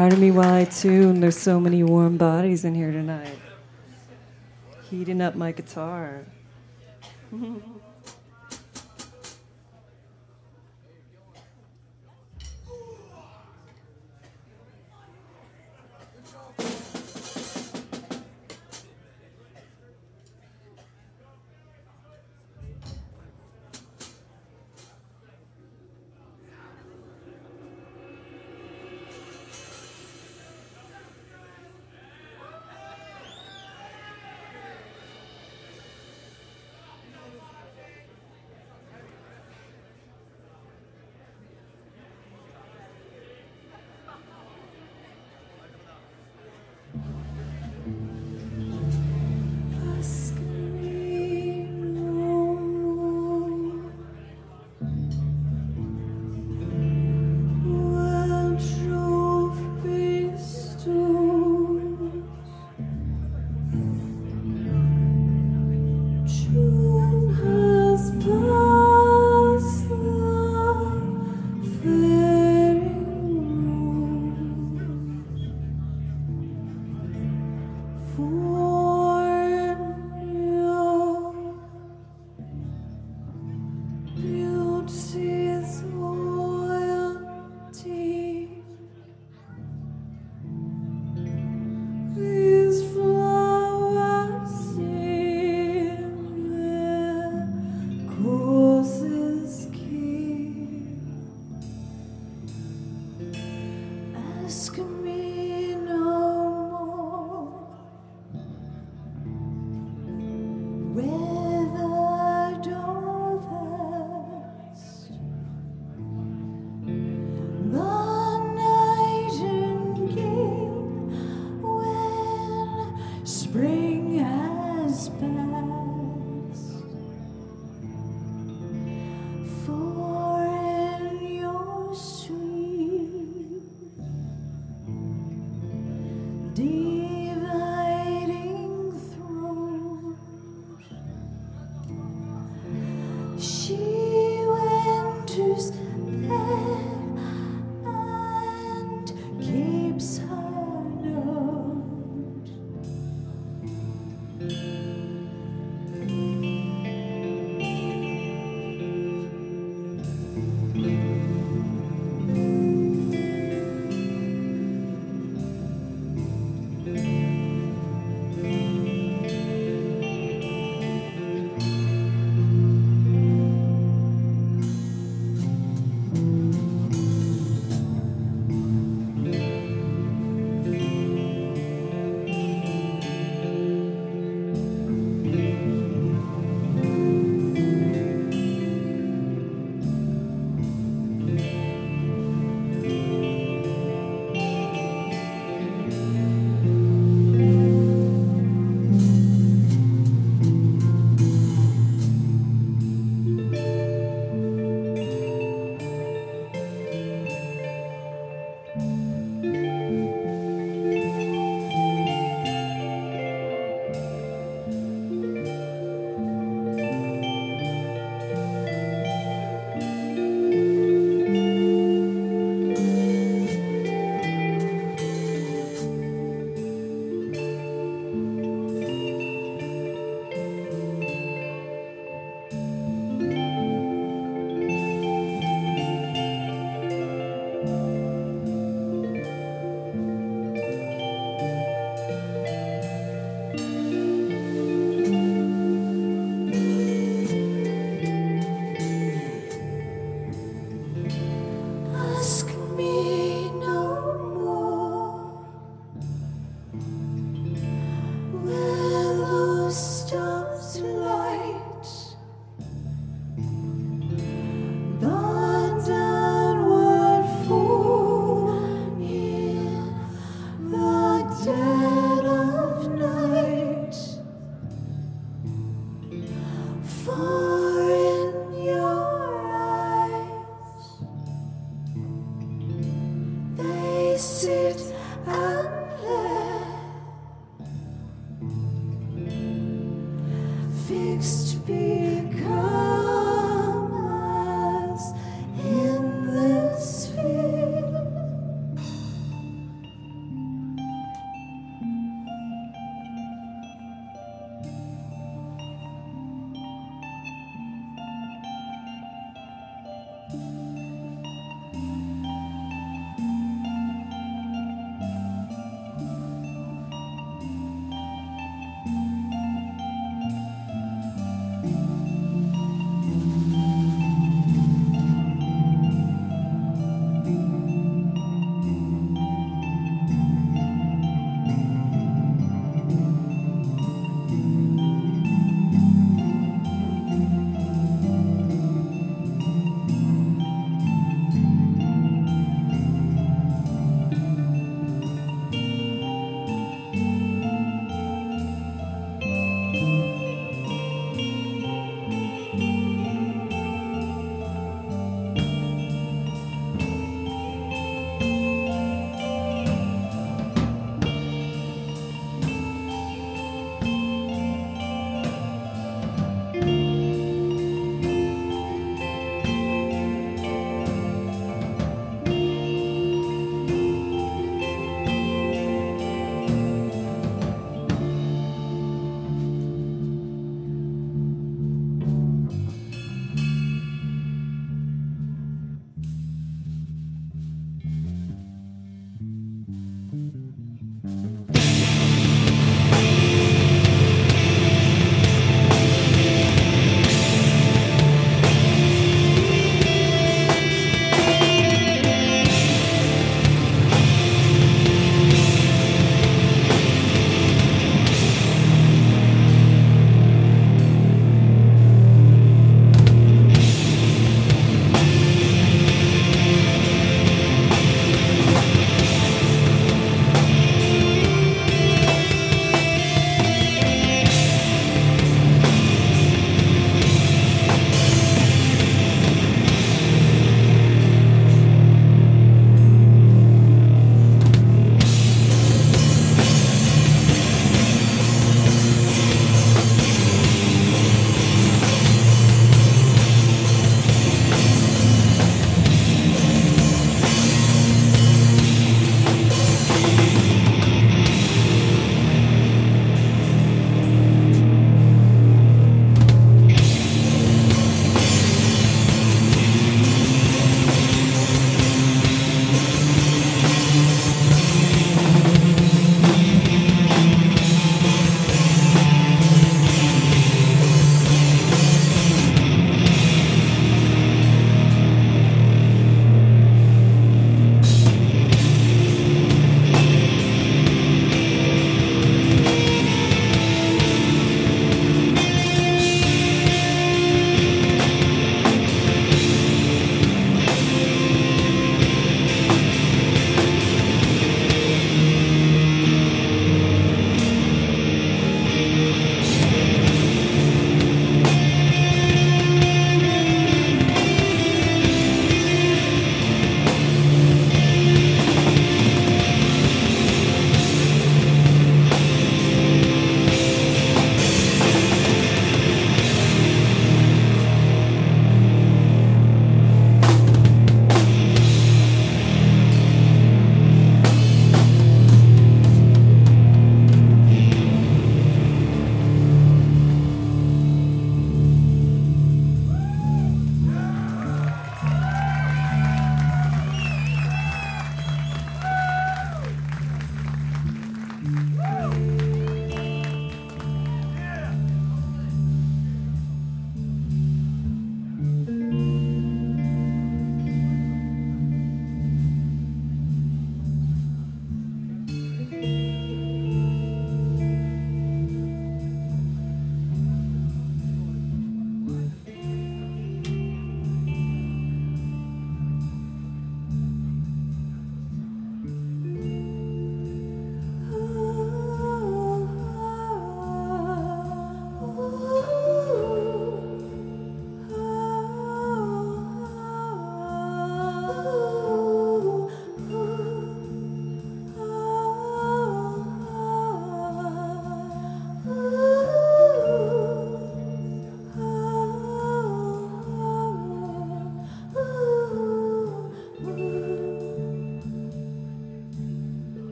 Pardon me while I tune. There's so many warm bodies in here tonight. Heating up my guitar.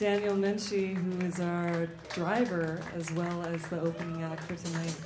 Daniel Menchi, who is our driver as well as the opening act for tonight.